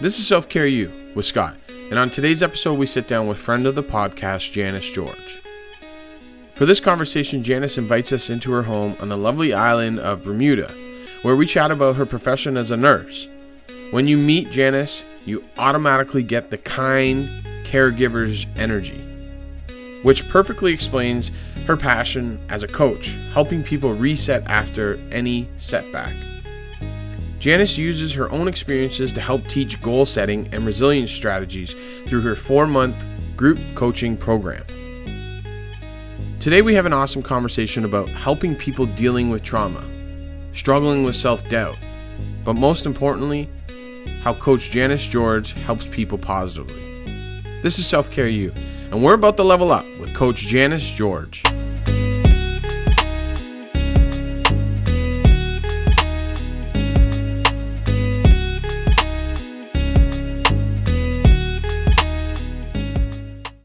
This is Self Care You with Scott, and on today's episode, we sit down with friend of the podcast, Janice George. For this conversation, Janice invites us into her home on the lovely island of Bermuda, where we chat about her profession as a nurse. When you meet Janice, you automatically get the kind caregiver's energy, which perfectly explains her passion as a coach, helping people reset after any setback. Janice uses her own experiences to help teach goal setting and resilience strategies through her four month group coaching program. Today, we have an awesome conversation about helping people dealing with trauma, struggling with self doubt, but most importantly, how Coach Janice George helps people positively. This is Self Care You, and we're about to level up with Coach Janice George.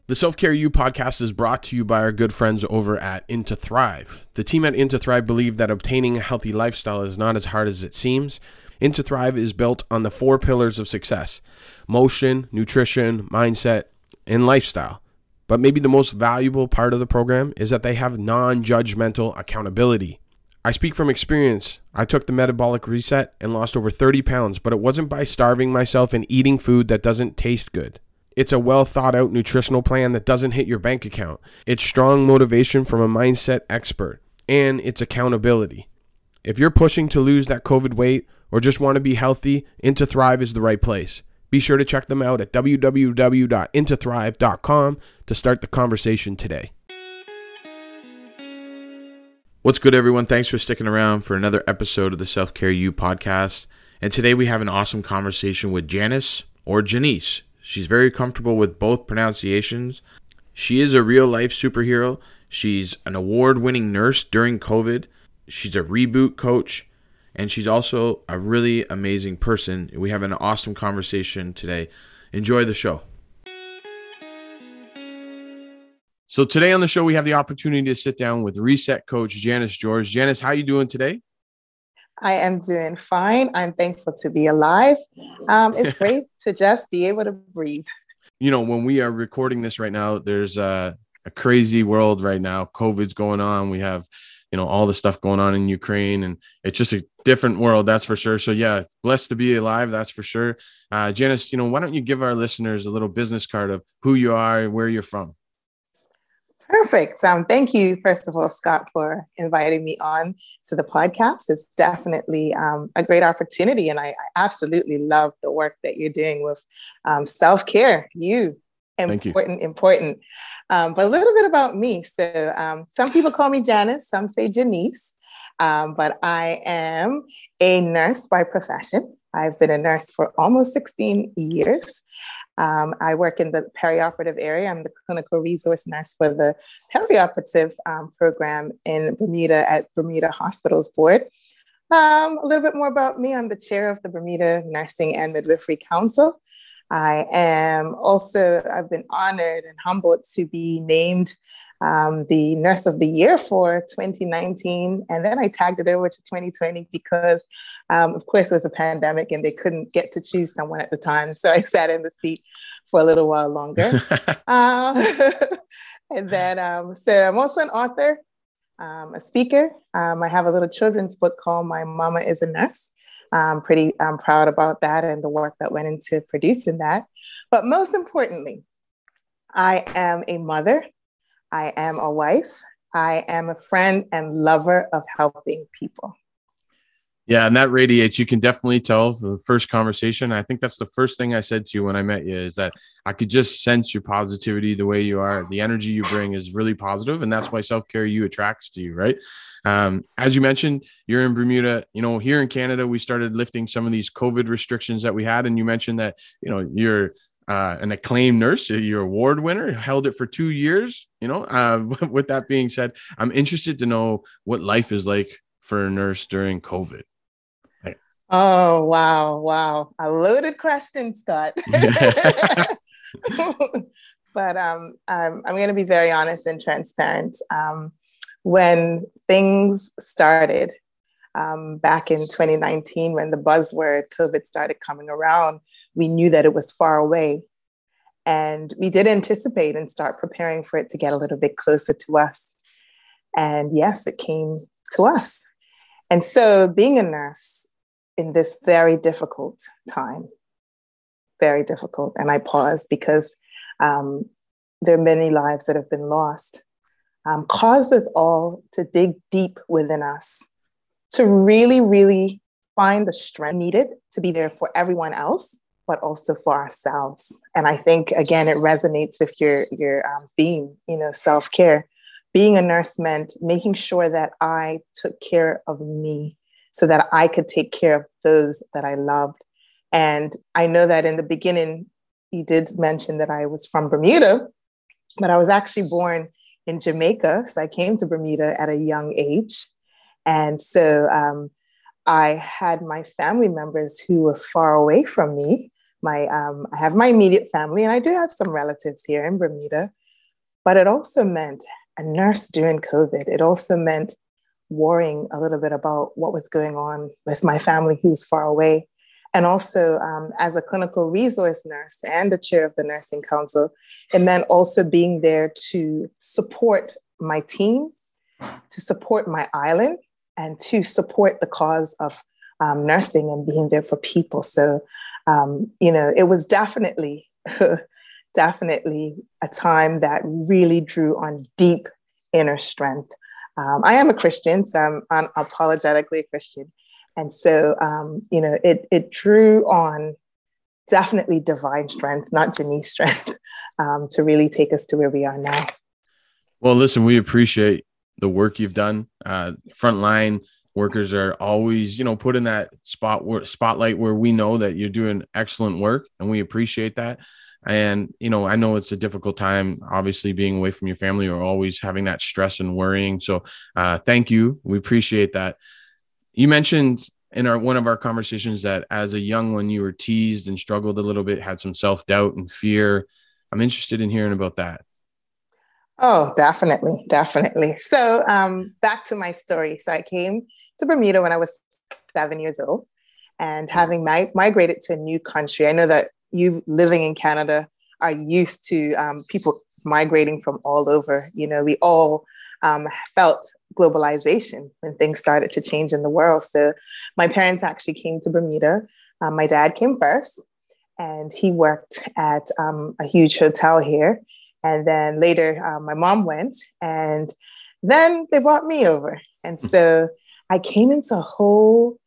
The Self Care You podcast is brought to you by our good friends over at Into Thrive. The team at Into Thrive believe that obtaining a healthy lifestyle is not as hard as it seems. Into Thrive is built on the four pillars of success motion, nutrition, mindset, and lifestyle. But maybe the most valuable part of the program is that they have non judgmental accountability. I speak from experience. I took the metabolic reset and lost over 30 pounds, but it wasn't by starving myself and eating food that doesn't taste good. It's a well thought out nutritional plan that doesn't hit your bank account. It's strong motivation from a mindset expert, and it's accountability. If you're pushing to lose that COVID weight or just want to be healthy, Into Thrive is the right place. Be sure to check them out at www.intothrive.com to start the conversation today. What's good, everyone? Thanks for sticking around for another episode of the Self Care You podcast. And today we have an awesome conversation with Janice or Janice. She's very comfortable with both pronunciations. She is a real life superhero. She's an award winning nurse during COVID. She's a reboot coach. And she's also a really amazing person. We have an awesome conversation today. Enjoy the show. So today on the show, we have the opportunity to sit down with Reset Coach Janice George. Janice, how you doing today? I am doing fine. I'm thankful to be alive. Um, it's great to just be able to breathe. You know, when we are recording this right now, there's a, a crazy world right now. COVID's going on. We have, you know, all the stuff going on in Ukraine, and it's just a different world, that's for sure. So, yeah, blessed to be alive, that's for sure. Uh, Janice, you know, why don't you give our listeners a little business card of who you are, and where you're from? Perfect. Um, thank you, first of all, Scott, for inviting me on to the podcast. It's definitely um, a great opportunity, and I, I, absolutely love the work that you're doing with um, self care. You important, you. important. Um, but a little bit about me. So, um, some people call me Janice, some say Janice, um, but I am a nurse by profession. I've been a nurse for almost 16 years. Um, I work in the perioperative area. I'm the clinical resource nurse for the perioperative um, program in Bermuda at Bermuda Hospitals Board. Um, a little bit more about me I'm the chair of the Bermuda Nursing and Midwifery Council. I am also, I've been honored and humbled to be named um, the Nurse of the Year for 2019. And then I tagged it over to 2020 because, um, of course, it was a pandemic and they couldn't get to choose someone at the time. So I sat in the seat for a little while longer. um, and then, um, so I'm also an author, um, a speaker. Um, I have a little children's book called My Mama is a Nurse. I'm pretty I'm proud about that and the work that went into producing that. But most importantly, I am a mother I am a wife. I am a friend and lover of helping people. Yeah, and that radiates. You can definitely tell the first conversation. I think that's the first thing I said to you when I met you is that I could just sense your positivity, the way you are, the energy you bring is really positive, and that's why self care you attracts to you, right? Um, as you mentioned, you're in Bermuda. You know, here in Canada, we started lifting some of these COVID restrictions that we had, and you mentioned that you know you're uh, an acclaimed nurse, your award winner, held it for two years. You know, uh, with that being said, I'm interested to know what life is like for a nurse during COVID. Oh wow, wow, a loaded question, Scott. but um, I'm, I'm going to be very honest and transparent. Um, when things started, um, back in 2019 when the buzzword COVID started coming around, we knew that it was far away. And we did anticipate and start preparing for it to get a little bit closer to us. And yes, it came to us. And so, being a nurse in this very difficult time, very difficult, and I pause because um, there are many lives that have been lost, um, caused us all to dig deep within us to really, really find the strength needed to be there for everyone else, but also for ourselves. And I think again, it resonates with your your um, theme, you know, self care. Being a nurse meant making sure that I took care of me so that I could take care of those that I loved. And I know that in the beginning, you did mention that I was from Bermuda, but I was actually born in Jamaica. So I came to Bermuda at a young age. And so um, I had my family members who were far away from me. My, um, I have my immediate family, and I do have some relatives here in Bermuda. But it also meant a nurse during COVID. It also meant worrying a little bit about what was going on with my family who's far away. And also, um, as a clinical resource nurse and the chair of the Nursing Council, and then also being there to support my team, to support my island, and to support the cause of um, nursing and being there for people. So, um, you know, it was definitely, definitely a time that really drew on deep inner strength. Um, I am a Christian, so I'm unapologetically a Christian. And so, um, you know, it, it drew on definitely divine strength, not Janice strength, um, to really take us to where we are now. Well, listen, we appreciate the work you've done. Uh, frontline workers are always, you know, put in that spot where, spotlight where we know that you're doing excellent work, and we appreciate that. And you know, I know it's a difficult time, obviously being away from your family or always having that stress and worrying. So, uh, thank you. We appreciate that. You mentioned in our one of our conversations that as a young one you were teased and struggled a little bit, had some self doubt and fear. I'm interested in hearing about that. Oh, definitely, definitely. So, um, back to my story. So, I came to Bermuda when I was seven years old, and having mi- migrated to a new country. I know that you living in Canada are used to um, people migrating from all over. You know, we all um, felt globalization when things started to change in the world. So, my parents actually came to Bermuda. Um, my dad came first, and he worked at um, a huge hotel here and then later, um, my mom went, and then they brought me over. And hmm. so I came into a whole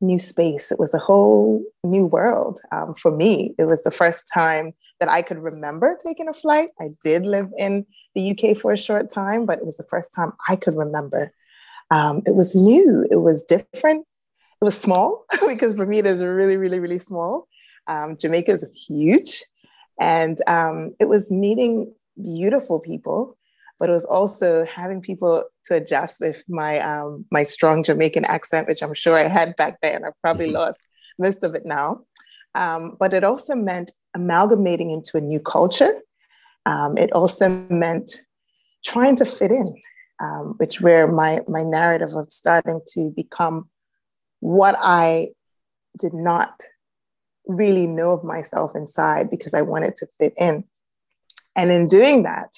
new space. It was a whole new world um, for me. It was the first time that I could remember taking a flight. I did live in the UK for a short time, but it was the first time I could remember. Um, it was new, it was different, it was small because Bermuda is really, really, really small. Um, Jamaica is huge. And um, it was meeting beautiful people, but it was also having people to adjust with my um, my strong Jamaican accent, which I'm sure I had back then. I've probably mm-hmm. lost most of it now. Um, but it also meant amalgamating into a new culture. Um, it also meant trying to fit in, um, which where my my narrative of starting to become what I did not really know of myself inside because I wanted to fit in. And in doing that,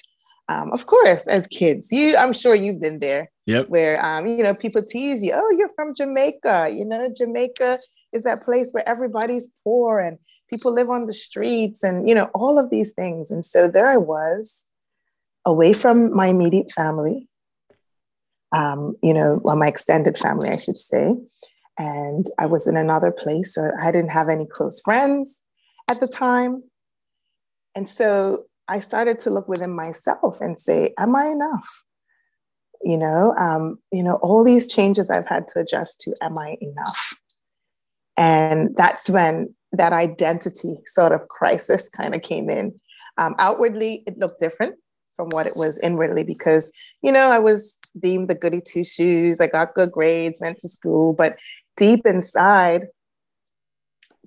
um, of course, as kids, you I'm sure you've been there. Yep. Where um, you know, people tease you, oh, you're from Jamaica. You know, Jamaica is that place where everybody's poor and people live on the streets and you know, all of these things. And so there I was, away from my immediate family, um, you know, well, my extended family, I should say. And I was in another place. So I didn't have any close friends at the time. And so I started to look within myself and say, Am I enough? You know, um, you know, all these changes I've had to adjust to, am I enough? And that's when that identity sort of crisis kind of came in. Um, outwardly, it looked different from what it was inwardly because, you know, I was deemed the goody two shoes. I got good grades, went to school, but deep inside,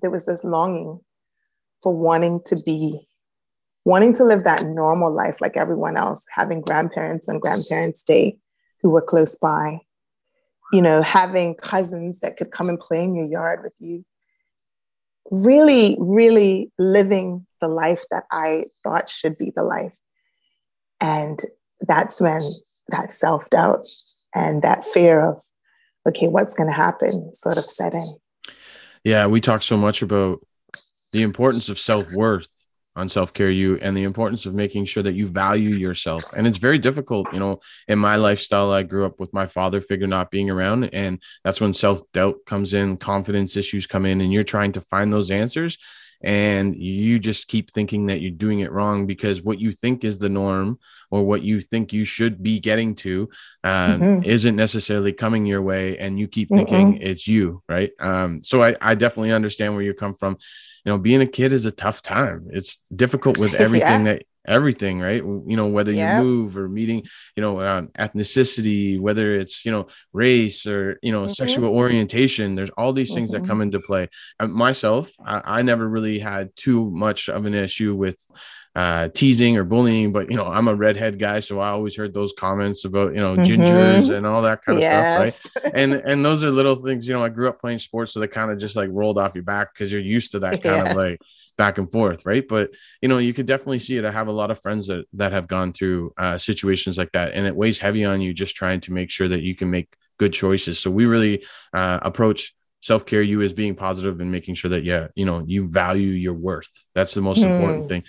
there was this longing for wanting to be wanting to live that normal life like everyone else, having grandparents on Grandparents' Day who were close by, you know, having cousins that could come and play in your yard with you. Really, really living the life that I thought should be the life. And that's when that self doubt and that fear of, okay, what's going to happen sort of set in. Yeah, we talk so much about the importance of self worth on self care you and the importance of making sure that you value yourself. And it's very difficult, you know, in my lifestyle. I grew up with my father figure not being around, and that's when self doubt comes in, confidence issues come in, and you're trying to find those answers. And you just keep thinking that you're doing it wrong because what you think is the norm or what you think you should be getting to um, mm-hmm. isn't necessarily coming your way. And you keep thinking mm it's you, right? Um, so I, I definitely understand where you come from you know, being a kid is a tough time. It's difficult with everything yeah. that everything, right? You know, whether yeah. you move or meeting, you know, um, ethnicity, whether it's, you know, race or, you know, mm-hmm. sexual orientation, there's all these things mm-hmm. that come into play. And myself, I, I never really had too much of an issue with uh, teasing or bullying, but you know, I'm a redhead guy, so I always heard those comments about you know mm-hmm. gingers and all that kind of yes. stuff, right? and and those are little things. You know, I grew up playing sports, so they kind of just like rolled off your back because you're used to that kind yeah. of like back and forth, right? But you know, you could definitely see it. I have a lot of friends that that have gone through uh, situations like that, and it weighs heavy on you just trying to make sure that you can make good choices. So we really uh, approach self-care you as being positive and making sure that yeah you know you value your worth that's the most mm. important hmm. thing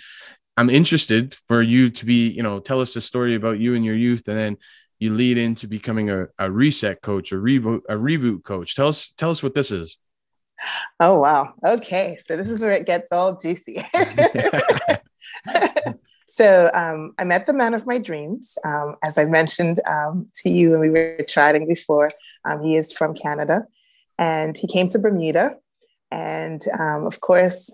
I'm interested for you to be, you know, tell us a story about you and your youth, and then you lead into becoming a, a reset coach, a reboot, a reboot coach. Tell us, tell us what this is. Oh wow. Okay. So this is where it gets all juicy. so um, I met the man of my dreams. Um, as I mentioned um, to you when we were chatting before, um, he is from Canada and he came to Bermuda. And um, of course,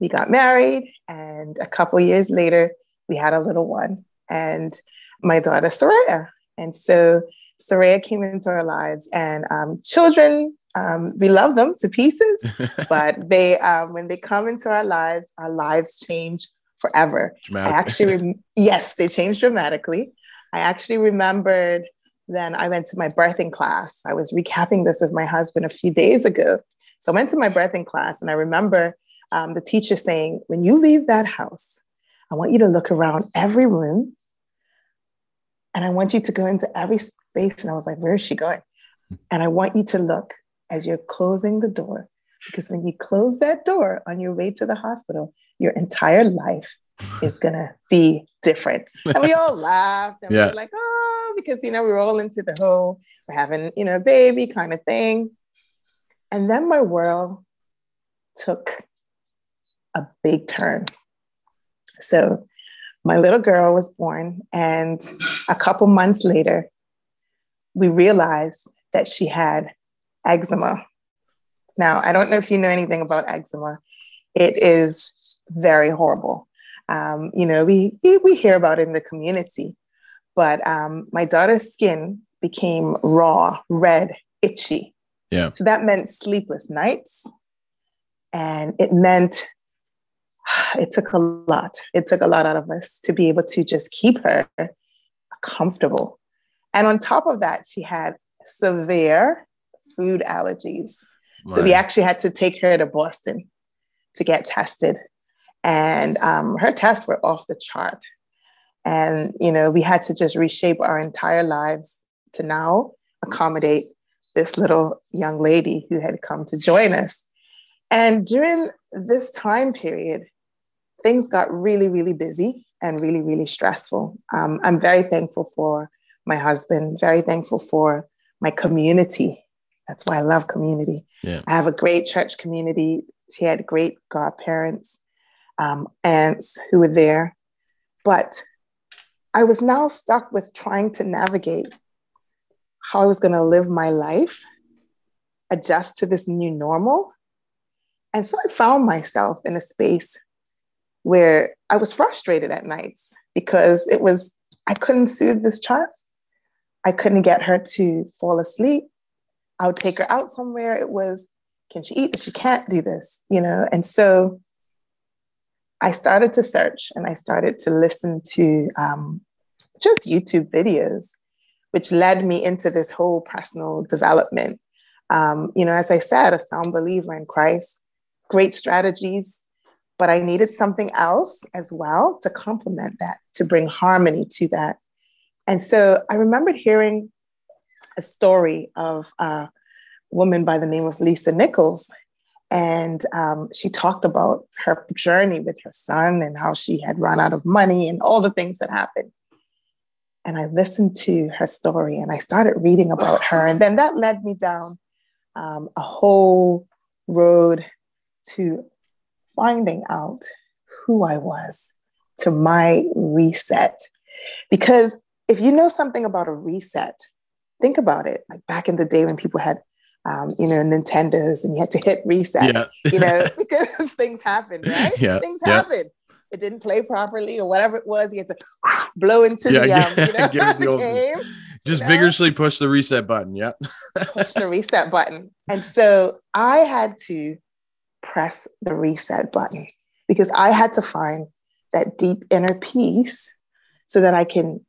we got married and a couple years later we had a little one and my daughter soraya. And so soraya came into our lives and um, children um, we love them to pieces but they um, when they come into our lives our lives change forever. I actually rem- yes they change dramatically. I actually remembered then i went to my birthing class. I was recapping this with my husband a few days ago. So i went to my birthing class and i remember um, the teacher saying, when you leave that house, I want you to look around every room and I want you to go into every space. And I was like, where is she going? And I want you to look as you're closing the door, because when you close that door on your way to the hospital, your entire life is going to be different. And we all laughed and yeah. we were like, oh, because, you know, we were all into the whole, we're having, you know, a baby kind of thing. And then my world took a big turn. So my little girl was born, and a couple months later, we realized that she had eczema. Now, I don't know if you know anything about eczema. It is very horrible. Um, you know, we, we hear about it in the community, but um, my daughter's skin became raw, red, itchy. Yeah. So that meant sleepless nights. And it meant it took a lot. It took a lot out of us to be able to just keep her comfortable. And on top of that, she had severe food allergies. Right. So we actually had to take her to Boston to get tested. And um, her tests were off the chart. And, you know, we had to just reshape our entire lives to now accommodate this little young lady who had come to join us. And during this time period, things got really, really busy and really, really stressful. Um, I'm very thankful for my husband, very thankful for my community. That's why I love community. Yeah. I have a great church community. She had great godparents, um, aunts who were there. But I was now stuck with trying to navigate how I was going to live my life, adjust to this new normal. And so I found myself in a space where I was frustrated at nights because it was, I couldn't soothe this child. I couldn't get her to fall asleep. I would take her out somewhere. It was, can she eat? She can't do this, you know? And so I started to search and I started to listen to um, just YouTube videos which led me into this whole personal development. Um, you know, as I said, a sound believer in Christ, great strategies, but I needed something else as well to complement that, to bring harmony to that. And so I remembered hearing a story of a woman by the name of Lisa Nichols. And um, she talked about her journey with her son and how she had run out of money and all the things that happened. And I listened to her story and I started reading about her. And then that led me down um, a whole road to finding out who I was, to my reset. Because if you know something about a reset, think about it. Like back in the day when people had, um, you know, Nintendos and you had to hit reset, yeah. you know, because things happened, right? Yeah. Things yeah. happened. It didn't play properly or whatever it was. You had to blow into the, um, you know, the game. Just you know? vigorously push the reset button. Yeah. push the reset button. And so I had to press the reset button because I had to find that deep inner peace so that I can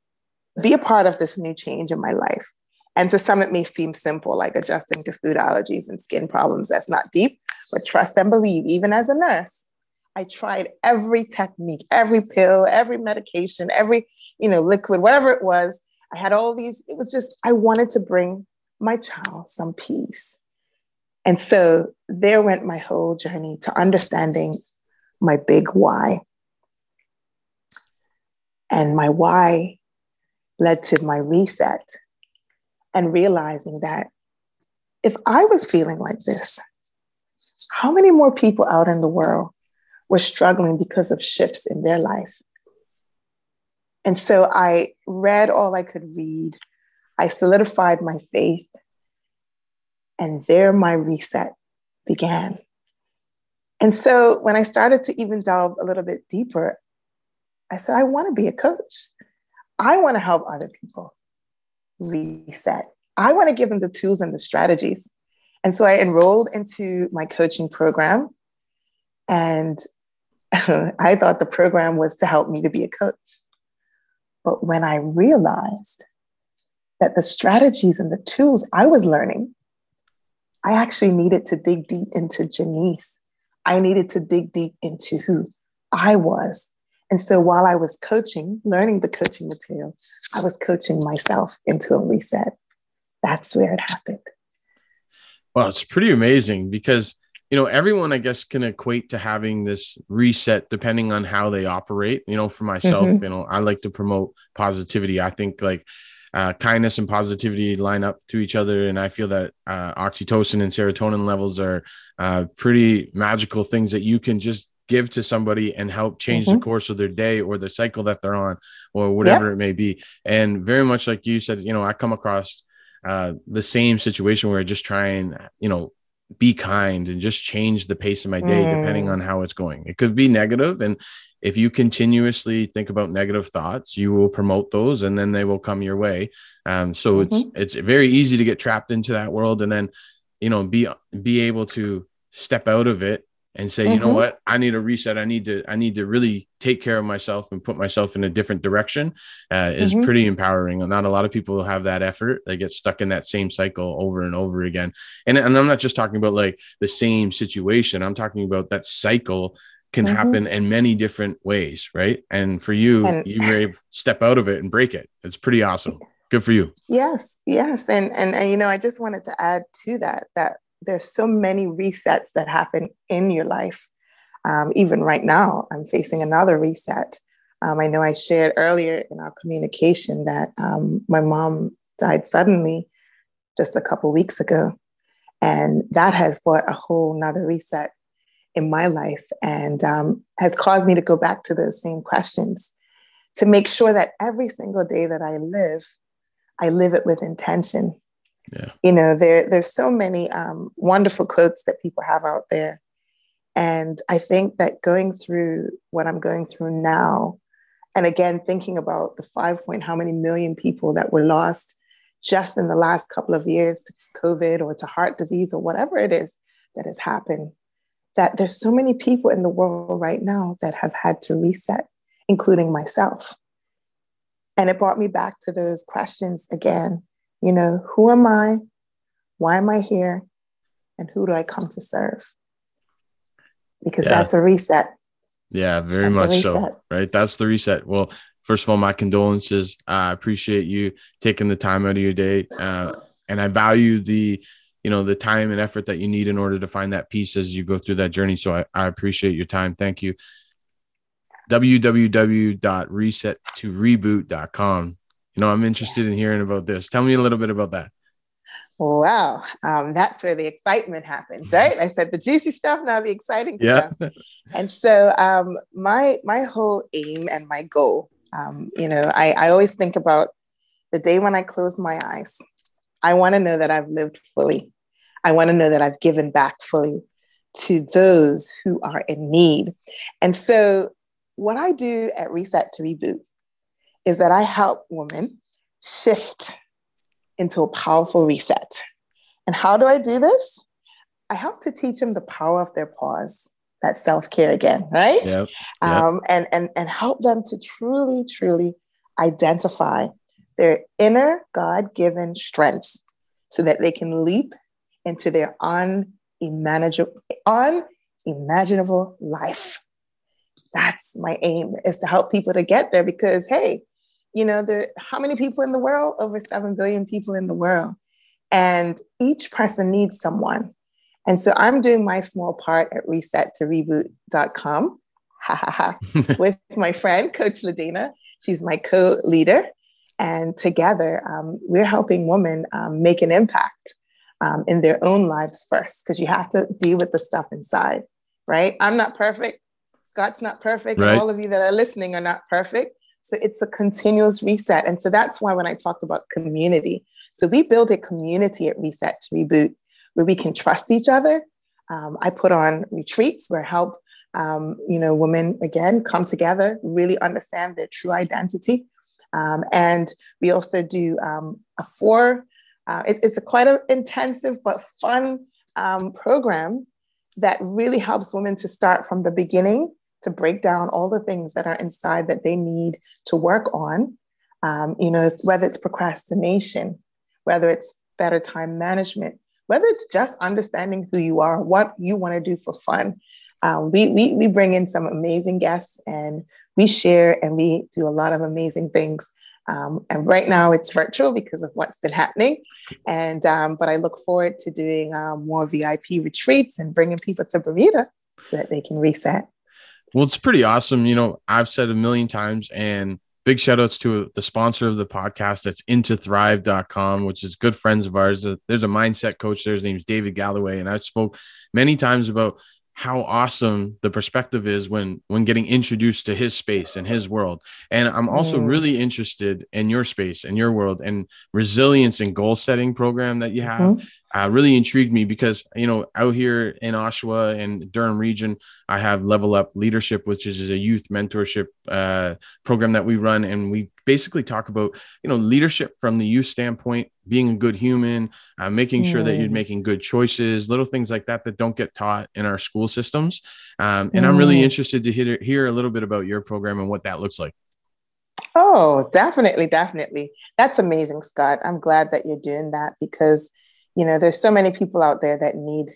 be a part of this new change in my life. And to some, it may seem simple, like adjusting to food allergies and skin problems. That's not deep, but trust and believe. Even as a nurse, I tried every technique, every pill, every medication, every you know liquid, whatever it was. I had all these. It was just I wanted to bring my child some peace. And so there went my whole journey to understanding my big why. And my why led to my reset and realizing that if I was feeling like this, how many more people out in the world were struggling because of shifts in their life? And so I read all I could read. I solidified my faith. And there my reset began. And so when I started to even delve a little bit deeper, I said, I want to be a coach. I want to help other people reset. I want to give them the tools and the strategies. And so I enrolled into my coaching program. And I thought the program was to help me to be a coach. But when I realized that the strategies and the tools I was learning, I actually needed to dig deep into Janice. I needed to dig deep into who I was and so while I was coaching, learning the coaching material, I was coaching myself into a reset. That's where it happened. Well, it's pretty amazing because you know everyone i guess can equate to having this reset depending on how they operate you know for myself mm-hmm. you know i like to promote positivity i think like uh, kindness and positivity line up to each other and i feel that uh, oxytocin and serotonin levels are uh, pretty magical things that you can just give to somebody and help change mm-hmm. the course of their day or the cycle that they're on or whatever yep. it may be and very much like you said you know i come across uh, the same situation where I just try and you know be kind and just change the pace of my day mm. depending on how it's going it could be negative and if you continuously think about negative thoughts you will promote those and then they will come your way um, so mm-hmm. it's it's very easy to get trapped into that world and then you know be be able to step out of it and say, mm-hmm. you know mm-hmm. what, I need a reset. I need to, I need to really take care of myself and put myself in a different direction uh, is mm-hmm. pretty empowering. Not a lot of people have that effort. They get stuck in that same cycle over and over again. And, and I'm not just talking about like the same situation. I'm talking about that cycle can mm-hmm. happen in many different ways. Right. And for you, and- you may step out of it and break it. It's pretty awesome. Good for you. Yes. Yes. And, and, and, you know, I just wanted to add to that, that there's so many resets that happen in your life. Um, even right now, I'm facing another reset. Um, I know I shared earlier in our communication that um, my mom died suddenly just a couple weeks ago. And that has brought a whole nother reset in my life and um, has caused me to go back to those same questions to make sure that every single day that I live, I live it with intention yeah. You know, there there's so many um, wonderful quotes that people have out there. And I think that going through what I'm going through now, and again, thinking about the five point how many million people that were lost just in the last couple of years to COVID or to heart disease or whatever it is that has happened, that there's so many people in the world right now that have had to reset, including myself. And it brought me back to those questions again. You know, who am I? Why am I here? And who do I come to serve? Because yeah. that's a reset. Yeah, very that's much so. Right. That's the reset. Well, first of all, my condolences. I appreciate you taking the time out of your day. Uh, and I value the, you know, the time and effort that you need in order to find that peace as you go through that journey. So I, I appreciate your time. Thank you www.resettoreboot.com. You know, I'm interested yes. in hearing about this. Tell me a little bit about that. Wow, um, that's where the excitement happens, right? I said the juicy stuff, now the exciting yeah. stuff. And so, um, my my whole aim and my goal, um, you know, I, I always think about the day when I close my eyes. I want to know that I've lived fully. I want to know that I've given back fully to those who are in need. And so what I do at Reset to Reboot is that I help women shift into a powerful reset. And how do I do this? I help to teach them the power of their pause, that self care again, right? Yep, yep. Um, and, and, and help them to truly, truly identify their inner God given strengths so that they can leap into their unimaginable, unimaginable life. That's my aim is to help people to get there because hey you know the how many people in the world? Over 7 billion people in the world. And each person needs someone. And so i'm doing my small part at reset to reboot.com with my friend coach ladina. She's my co-leader and together um, we're helping women um, make an impact um, in their own lives first because you have to deal with the stuff inside right i'm not perfect Scott's not perfect, right. all of you that are listening are not perfect. So it's a continuous reset. And so that's why when I talked about community, so we build a community at Reset to Reboot where we can trust each other. Um, I put on retreats where help um, you know women again come together, really understand their true identity, um, and we also do um, a four. Uh, it, it's a quite an intensive but fun um, program that really helps women to start from the beginning to break down all the things that are inside that they need to work on. Um, you know, whether it's procrastination, whether it's better time management, whether it's just understanding who you are, what you want to do for fun. Um, we, we, we bring in some amazing guests and we share and we do a lot of amazing things. Um, and right now it's virtual because of what's been happening. And um, but I look forward to doing um, more VIP retreats and bringing people to Bermuda so that they can reset. Well, it's pretty awesome. You know, I've said a million times, and big shout outs to the sponsor of the podcast that's intothrive.com, which is good friends of ours. There's a mindset coach there. His name's David Galloway. And I spoke many times about how awesome the perspective is when when getting introduced to his space and his world. And i'm also mm. really interested in your space and your world and resilience and goal setting program that you have. Mm-hmm uh, really intrigued me because you know out here in Oshawa and Durham region, I have Level Up Leadership, which is a youth mentorship uh, program that we run, and we basically talk about you know leadership from the youth standpoint, being a good human, uh, making sure that you're making good choices, little things like that that don't get taught in our school systems. Um, and. I'm really mm. interested to hear hear a little bit about your program and what that looks like. Oh, definitely, definitely. That's amazing, Scott. I'm glad that you're doing that because you know, there's so many people out there that need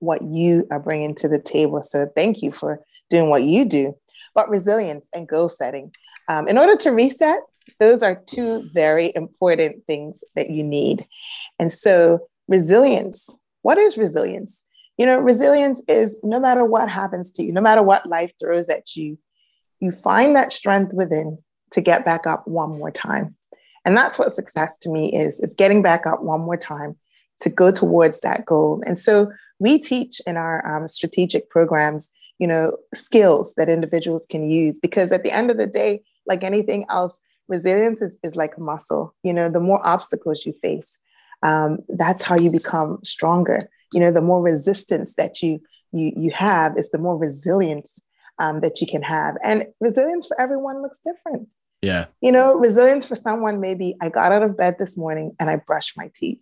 what you are bringing to the table. So thank you for doing what you do. But resilience and goal setting. Um, in order to reset, those are two very important things that you need. And so, resilience what is resilience? You know, resilience is no matter what happens to you, no matter what life throws at you, you find that strength within to get back up one more time. And that's what success to me is, is getting back up one more time to go towards that goal. And so we teach in our um, strategic programs, you know, skills that individuals can use because at the end of the day, like anything else, resilience is, is like a muscle. You know, the more obstacles you face, um, that's how you become stronger. You know, the more resistance that you you you have is the more resilience um, that you can have. And resilience for everyone looks different. Yeah. You know, resilience for someone maybe I got out of bed this morning and I brushed my teeth.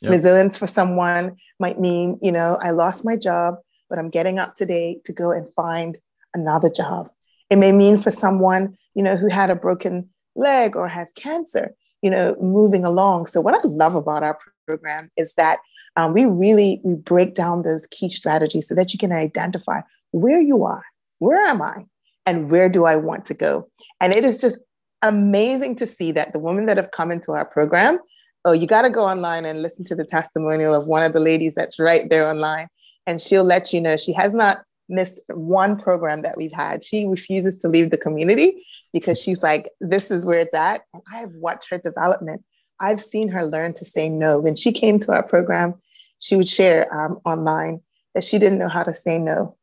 Yep. Resilience for someone might mean, you know, I lost my job, but I'm getting up today to go and find another job. It may mean for someone, you know, who had a broken leg or has cancer, you know, moving along. So what I love about our program is that um, we really we break down those key strategies so that you can identify where you are, where am I, and where do I want to go. And it is just amazing to see that the women that have come into our program, oh, you got to go online and listen to the testimonial of one of the ladies that's right there online. And she'll let you know she has not missed one program that we've had. She refuses to leave the community because she's like, this is where it's at. And I have watched her development. I've seen her learn to say no. When she came to our program, she would share um, online that she didn't know how to say no.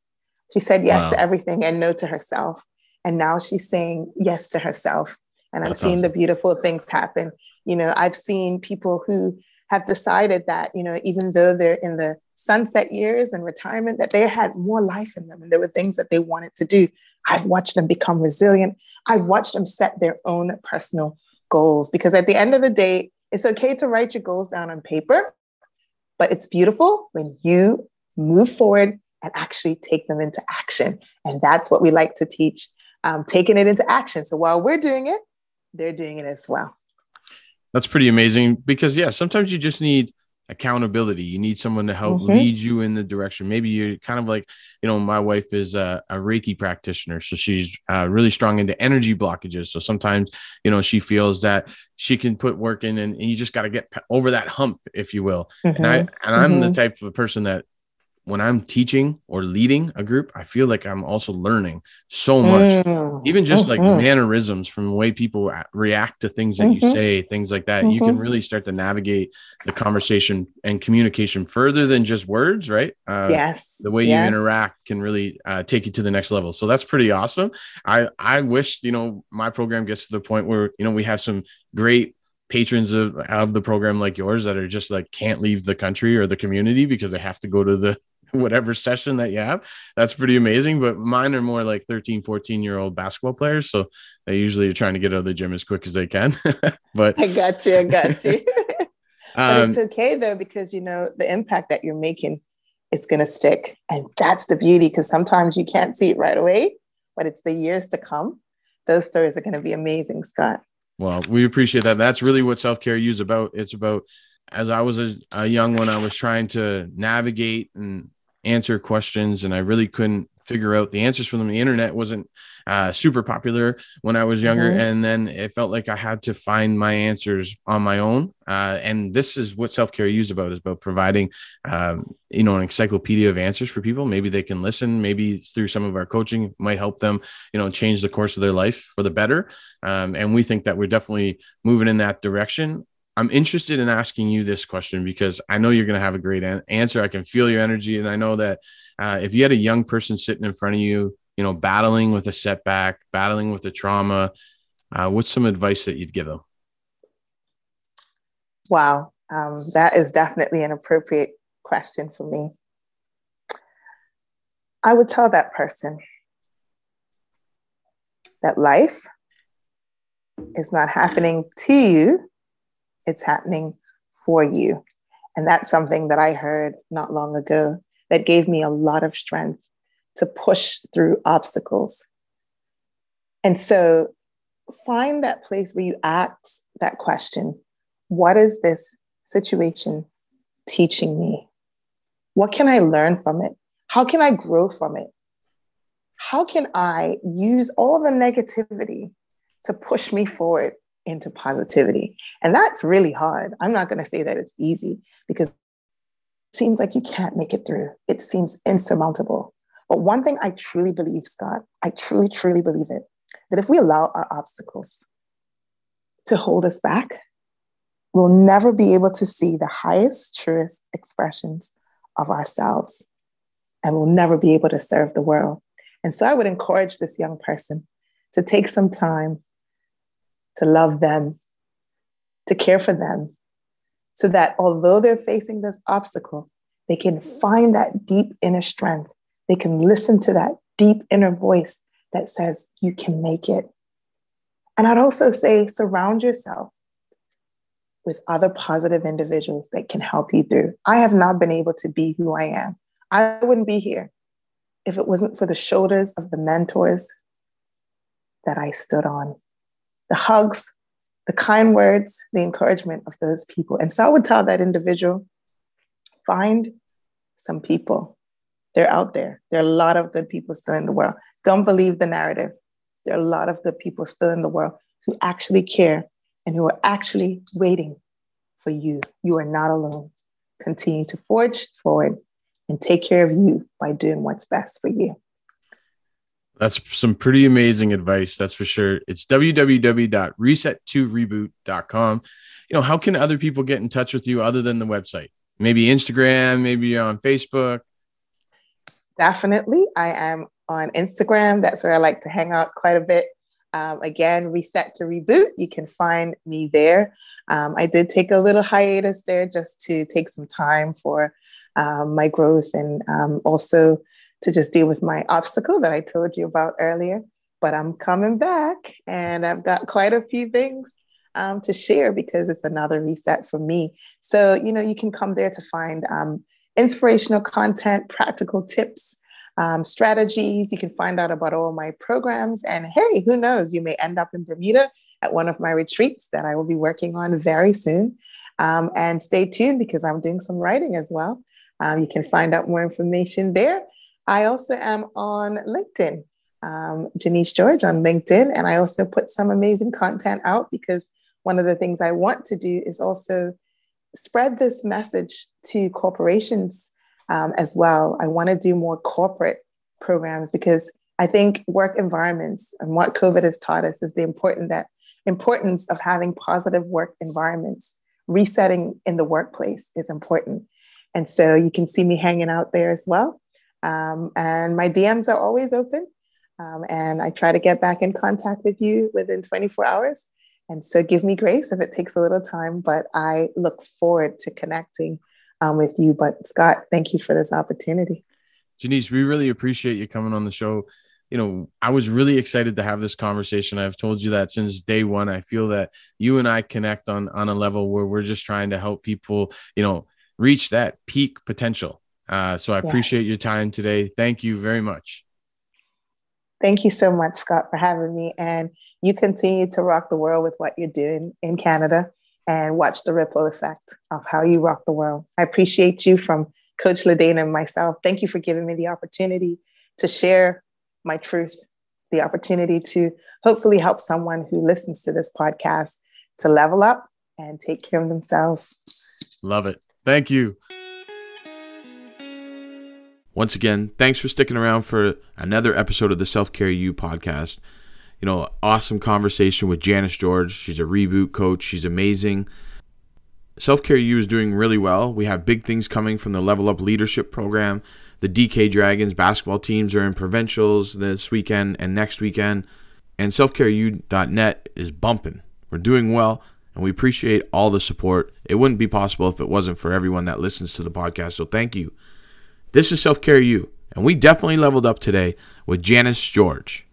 She said yes wow. to everything and no to herself. And now she's saying yes to herself. And I'm seeing awesome. the beautiful things happen. You know, I've seen people who have decided that, you know, even though they're in the sunset years and retirement, that they had more life in them and there were things that they wanted to do. I've watched them become resilient. I've watched them set their own personal goals because at the end of the day, it's okay to write your goals down on paper, but it's beautiful when you move forward and actually take them into action. And that's what we like to teach, um, taking it into action. So while we're doing it, they're doing it as well. That's pretty amazing because, yeah, sometimes you just need accountability. You need someone to help mm-hmm. lead you in the direction. Maybe you're kind of like, you know, my wife is a, a Reiki practitioner, so she's uh, really strong into energy blockages. So sometimes, you know, she feels that she can put work in, and, and you just got to get over that hump, if you will. Mm-hmm. And I and I'm mm-hmm. the type of person that when I'm teaching or leading a group, I feel like I'm also learning so much, mm. even just mm-hmm. like mannerisms from the way people react to things that mm-hmm. you say, things like that. Mm-hmm. You can mm-hmm. really start to navigate the conversation and communication further than just words, right? Uh, yes. The way yes. you interact can really uh, take you to the next level. So that's pretty awesome. I I wish you know my program gets to the point where you know we have some great patrons of, of the program like yours that are just like can't leave the country or the community because they have to go to the whatever session that you have. That's pretty amazing. But mine are more like 13, 14 year old basketball players. So they usually are trying to get out of the gym as quick as they can. but I got you. I got you. but um, it's okay though, because you know, the impact that you're making is going to stick. And that's the beauty because sometimes you can't see it right away, but it's the years to come. Those stories are going to be amazing, Scott. Well, we appreciate that. That's really what self care is about. It's about as I was a, a, young one, I was trying to navigate and answer questions and I really couldn't figure out the answers for them. The internet wasn't uh, super popular when I was younger. Mm-hmm. And then it felt like I had to find my answers on my own. Uh, and this is what self-care is about is about providing, um, you know, an encyclopedia of answers for people. Maybe they can listen, maybe through some of our coaching might help them, you know, change the course of their life for the better. Um, and we think that we're definitely moving in that direction. I'm interested in asking you this question because I know you're going to have a great an- answer. I can feel your energy, and I know that uh, if you had a young person sitting in front of you, you know, battling with a setback, battling with a trauma, uh, what's some advice that you'd give them? Wow, um, that is definitely an appropriate question for me. I would tell that person that life is not happening to you it's happening for you. And that's something that I heard not long ago that gave me a lot of strength to push through obstacles. And so find that place where you ask that question What is this situation teaching me? What can I learn from it? How can I grow from it? How can I use all the negativity to push me forward into positivity. And that's really hard. I'm not going to say that it's easy because it seems like you can't make it through. It seems insurmountable. But one thing I truly believe, Scott, I truly, truly believe it, that if we allow our obstacles to hold us back, we'll never be able to see the highest, truest expressions of ourselves. And we'll never be able to serve the world. And so I would encourage this young person to take some time to love them, to care for them, so that although they're facing this obstacle, they can find that deep inner strength. They can listen to that deep inner voice that says, You can make it. And I'd also say, surround yourself with other positive individuals that can help you through. I have not been able to be who I am. I wouldn't be here if it wasn't for the shoulders of the mentors that I stood on the hugs, the kind words, the encouragement of those people. And so I would tell that individual find some people. They're out there. There are a lot of good people still in the world. Don't believe the narrative. There are a lot of good people still in the world who actually care and who are actually waiting for you. You are not alone. Continue to forge forward and take care of you by doing what's best for you. That's some pretty amazing advice. That's for sure. It's www.reset2reboot.com. You know, how can other people get in touch with you other than the website? Maybe Instagram, maybe you're on Facebook. Definitely. I am on Instagram. That's where I like to hang out quite a bit. Um, again, Reset to Reboot. You can find me there. Um, I did take a little hiatus there just to take some time for um, my growth and um, also to just deal with my obstacle that I told you about earlier. But I'm coming back and I've got quite a few things um, to share because it's another reset for me. So, you know, you can come there to find um, inspirational content, practical tips, um, strategies. You can find out about all my programs. And hey, who knows, you may end up in Bermuda at one of my retreats that I will be working on very soon. Um, and stay tuned because I'm doing some writing as well. Um, you can find out more information there. I also am on LinkedIn, um, Janice George on LinkedIn, and I also put some amazing content out because one of the things I want to do is also spread this message to corporations um, as well. I want to do more corporate programs because I think work environments and what COVID has taught us is the important that importance of having positive work environments. Resetting in the workplace is important. And so you can see me hanging out there as well. Um, and my DMs are always open. Um, and I try to get back in contact with you within 24 hours. And so give me grace if it takes a little time, but I look forward to connecting um, with you. But Scott, thank you for this opportunity. Janice, we really appreciate you coming on the show. You know, I was really excited to have this conversation. I've told you that since day one. I feel that you and I connect on on a level where we're just trying to help people, you know, reach that peak potential. Uh, so I yes. appreciate your time today. Thank you very much. Thank you so much, Scott, for having me. And you continue to rock the world with what you're doing in Canada and watch the ripple effect of how you rock the world. I appreciate you from Coach Ladana and myself. Thank you for giving me the opportunity to share my truth, the opportunity to hopefully help someone who listens to this podcast to level up and take care of themselves. Love it. Thank you. Once again, thanks for sticking around for another episode of the Self Care You podcast. You know, awesome conversation with Janice George. She's a reboot coach. She's amazing. Self Care You is doing really well. We have big things coming from the Level Up Leadership Program. The DK Dragons basketball teams are in provincials this weekend and next weekend. And selfcareu.net is bumping. We're doing well, and we appreciate all the support. It wouldn't be possible if it wasn't for everyone that listens to the podcast. So thank you. This is Self Care You and we definitely leveled up today with Janice George.